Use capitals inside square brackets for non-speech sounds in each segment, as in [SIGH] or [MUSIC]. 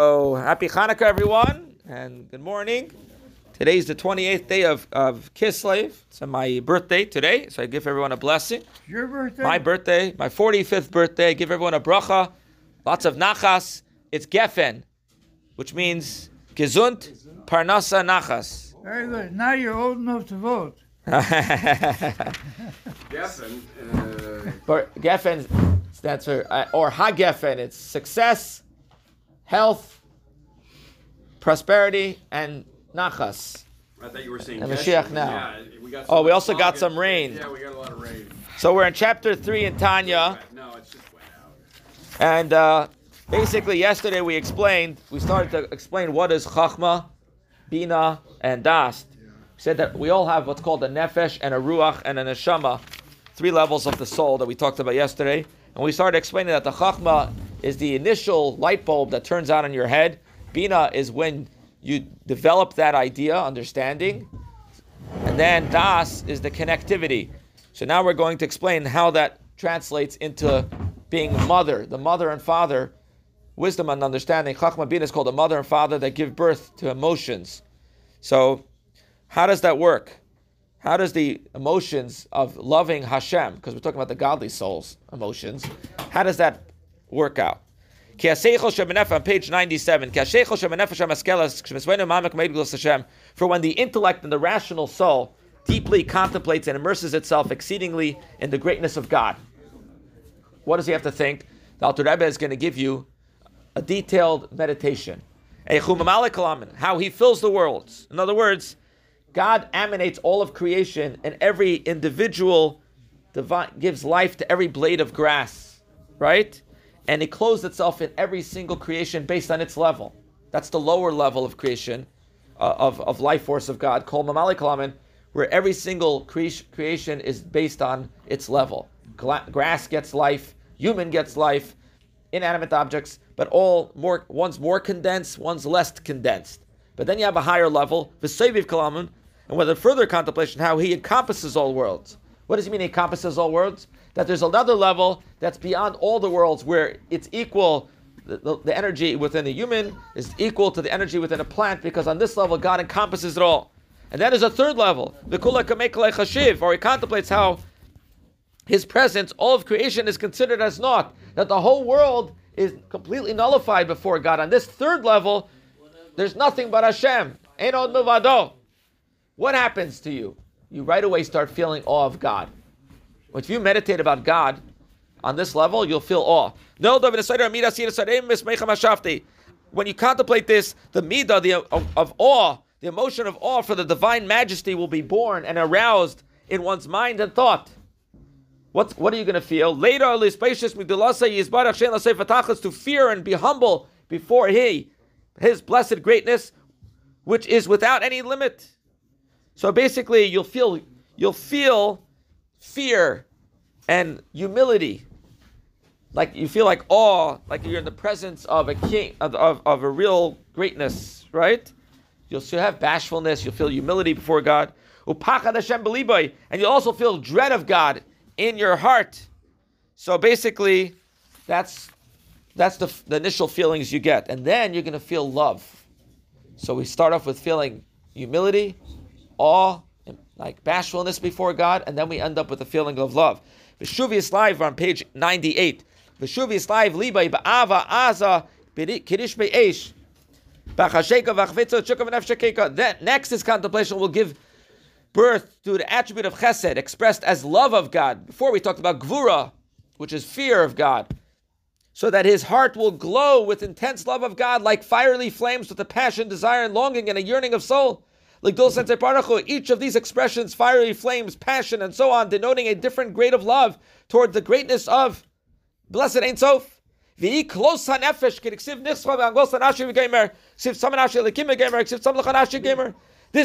So happy Hanukkah, everyone, and good morning. Today is the 28th day of, of Kislev. It's my birthday today, so I give everyone a blessing. Your birthday? My birthday, my 45th birthday. I give everyone a bracha, lots of nachas. It's Geffen, which means gesund, parnasa, nachas. Very good. Now you're old enough to vote. [LAUGHS] Geffen. Uh, But Geffen stands for, uh, or Ha-Geffen, it's success, health, prosperity, and nachas. I thought you were saying And Mashiach now. Yeah, we got Oh, we also got some rain. Yeah, we got a lot of rain. So we're in chapter 3 in Tanya. No, it's just wet out. And uh, basically, yesterday we explained, we started to explain what is Chachma, Bina, and Dast. We said that we all have what's called a Nefesh and a Ruach and a Neshama, three levels of the soul that we talked about yesterday. And we started explaining that the Chachma is the initial light bulb that turns on in your head. Bina is when you develop that idea, understanding. And then Das is the connectivity. So now we're going to explain how that translates into being mother, the mother and father, wisdom and understanding. Chachma Bina is called a mother and father that give birth to emotions. So, how does that work? How does the emotions of loving Hashem, because we're talking about the godly souls emotions, how does that work out? Ki haseichel shebenef- on page 97. Ki haseichel shebenefesh hamaskelas, k'shemesvenu mamek meid gvus Hashem. For when the intellect and the rational soul deeply contemplates and immerses itself exceedingly in the greatness of God. What does he have to think? The Alter Rebbe is going to give you a detailed meditation. How he fills the worlds. In other words, God emanates all of creation, and every individual divine, gives life to every blade of grass, right? And it clothes itself in every single creation based on its level. That's the lower level of creation, uh, of, of life force of God, called Memale Kol Almin, where every single cre- creation is based on its level. Gla- grass gets life, human gets life, inanimate objects, but all more one's more condensed, one's less condensed. But then you have a higher level, V'sovev Kol Almin, and with a further contemplation, how he encompasses all worlds. What does he mean he encompasses all worlds? That there's another level that's beyond all the worlds where it's equal, the, the, the energy within a human is equal to the energy within a plant, because on this level, God encompasses it all. And that is a third level, the Kula Kamei Kela Chashiv, or he contemplates how his presence, all of creation is considered as naught. That the whole world is completely nullified before God. On this third level, there's nothing but Hashem. Enod. What happens to you? You right away start feeling awe of God. If you meditate about God on this level, you'll feel awe. When you contemplate this, the midah the, of, of awe, the emotion of awe for the divine majesty will be born and aroused in one's mind and thought. What, what are you going to feel? Later, to fear and be humble before He, His blessed greatness, which is without any limit. So basically, you'll feel you'll feel fear and humility, like you feel like awe, like you're in the presence of a king of, of, of a real greatness, right? You'll still have bashfulness. You'll feel humility before God. And you'll also feel dread of God in your heart. So basically, that's that's the, the initial feelings you get, and then you're going to feel love. So we start off with feeling humility, awe, like bashfulness before God, and then we end up with a feeling of love. Veshuvius Live on page 98. Veshuvius Live libay ba'ava aza kirish be'esh. Then next is contemplation will give birth to the attribute of chesed, expressed as love of God. Before we talked about gvura, which is fear of God. So that his heart will glow with intense love of God like fiery flames with a passion, desire, and longing and a yearning of soul. Like each of these expressions, fiery flames, passion, and so on, denoting a different grade of love toward the greatness of Blessed Ein Sof. This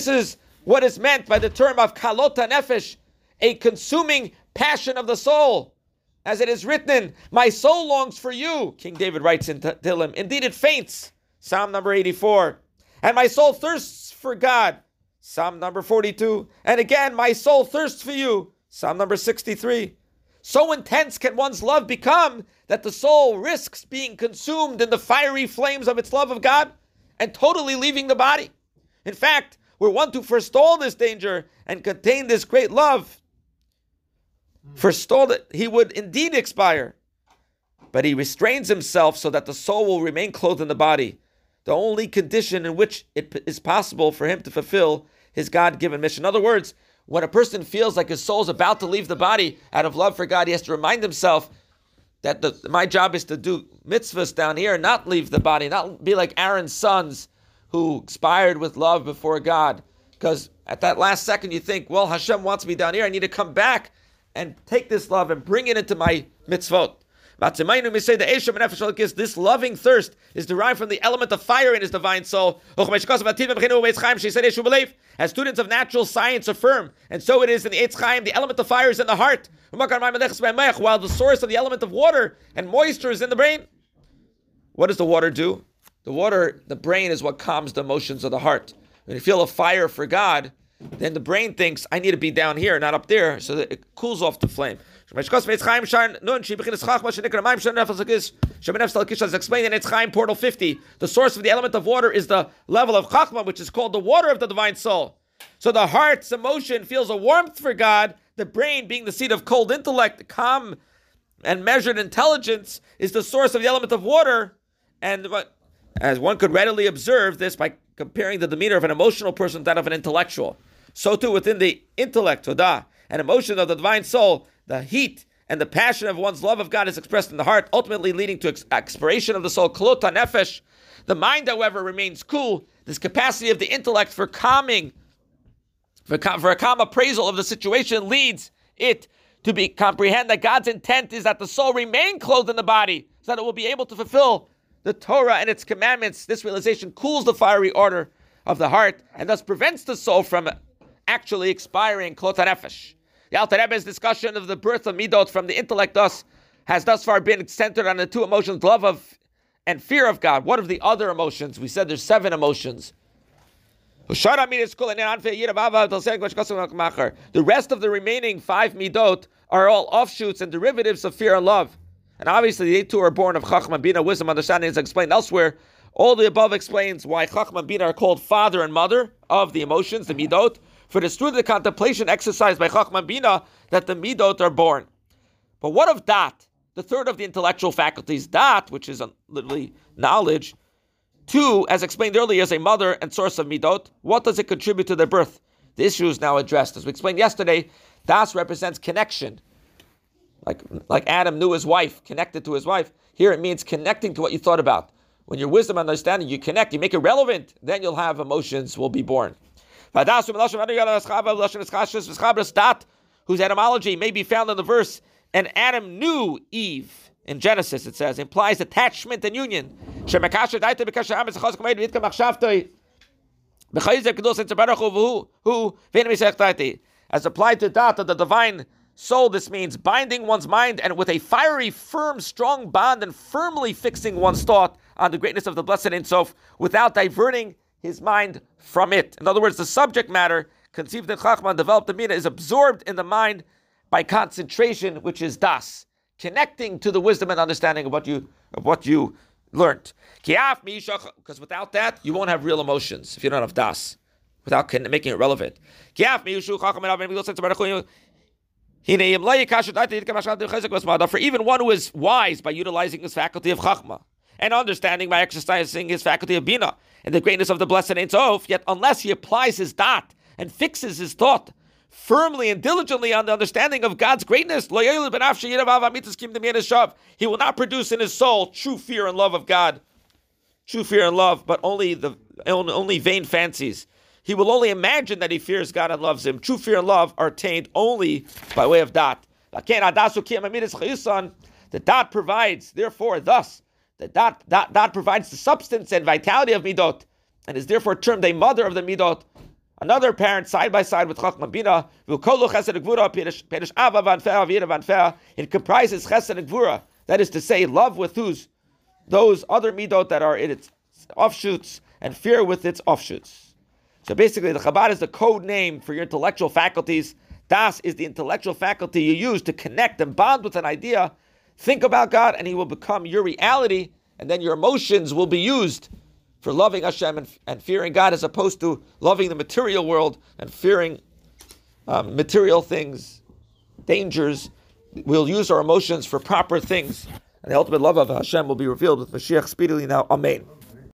is what is meant by the term of kalota nefesh, a consuming passion of the soul. As it is written, My soul longs for you, King David writes in Tehillim. Indeed, it faints, Psalm number 84. And my soul thirsts for God, Psalm number 42. And again, my soul thirsts for you, Psalm number 63. So intense can one's love become that the soul risks being consumed in the fiery flames of its love of God and totally leaving the body. In fact, were one to forestall this danger and contain this great love, forestall it, he would indeed expire. But he restrains himself so that the soul will remain clothed in the body, the only condition in which it is possible for him to fulfill his God given mission. In other words, when a person feels like his soul is about to leave the body out of love for God, he has to remind himself that the, my job is to do mitzvahs down here, not leave the body, not be like Aaron's sons who expired with love before God. Because at that last second, you think, well, Hashem wants me down here. I need to come back and take this love and bring it into my mitzvot. This loving thirst is derived from the element of fire in his divine soul. As students of natural science affirm, and so it is in the Eitz Chaim, the element of fire is in the heart, while the source of the element of water and moisture is in the brain. What does the water do? The water, the brain is what calms the emotions of the heart. When you feel a fire for God, then the brain thinks, I need to be down here, not up there, so that it cools off the flame. As explained in Eitz Chaim Portal 50, the source of the element of water is the level of Chachma, which is called the water of the divine soul. So the heart's emotion feels a warmth for God, the brain, being the seat of cold intellect, calm and measured intelligence, is the source of the element of water. And as one could readily observe this by comparing the demeanor of an emotional person to that of an intellectual. So too within the intellect, Todah, and emotion of the divine soul, the heat and the passion of one's love of God is expressed in the heart, ultimately leading to ex- expiration of the soul, klota nefesh. The mind, however, remains cool. This capacity of the intellect for calming, for, for a calm appraisal of the situation leads it to be comprehend that God's intent is that the soul remain clothed in the body, so that it will be able to fulfill the Torah and its commandments. This realization cools the fiery order of the heart and thus prevents the soul from actually expiring klota nefesh. The Alter Rebbe's discussion of the birth of midot from the intellect thus has thus far been centered on the two emotions, love of and fear of God. What of the other emotions? We said there's seven emotions. The rest of the remaining five midot are all offshoots and derivatives of fear and love. And obviously, the two are born of Chachma, Bina, wisdom, understanding, is explained elsewhere. All the above explains why Chachma Bina are called father and mother of the emotions, the midot, for it is through the contemplation exercised by Chachma Bina that the midot are born. But what of dat? The third of the intellectual faculties, dat, which is literally knowledge, two, as explained earlier, is a mother and source of midot. What does it contribute to their birth? The issue is now addressed. As we explained yesterday, das represents connection. Like, like Adam knew his wife, connected to his wife. Here it means connecting to what you thought about. When your wisdom and understanding, you connect, you make it relevant, then you'll have emotions will be born whose etymology may be found in the verse, and Adam knew Eve. In Genesis, it says, implies attachment and union. As applied to that of the divine soul, this means binding one's mind and with a fiery, firm, strong bond and firmly fixing one's thought on the greatness of the blessed Ein Sof without diverting his mind from it. In other words, the subject matter conceived in Chachma developed in Bina is absorbed in the mind by concentration, which is das, connecting to the wisdom and understanding of what you of what you learned. Because without that, you won't have real emotions if you don't have das, without making it relevant. For even one who is wise by utilizing his faculty of chachma and understanding by exercising his faculty of bina, and the greatness of the blessed Ein Sof, yet unless he applies his dot and fixes his thought firmly and diligently on the understanding of God's greatness, he will not produce in his soul true fear and love of God. True fear and love, but only the only vain fancies. He will only imagine that he fears God and loves him. True fear and love are attained only by way of dot. The dot provides, therefore, thus, that that, that, that provides the substance and vitality of midot, and is therefore termed a mother of the midot. Another parent side by side with Chachma Bina, it comprises chesed and gvura. That is to say, love with whose those other midot that are in its offshoots, and fear with its offshoots. So basically, the Chabad is the code name for your intellectual faculties Das is the intellectual faculty you use to connect and bond with an idea. Think about God, and He will become your reality, and then your emotions will be used for loving Hashem and, and fearing God, as opposed to loving the material world and fearing um, material things, dangers. We'll use our emotions for proper things, and the ultimate love of Hashem will be revealed with Mashiach speedily now. Amen.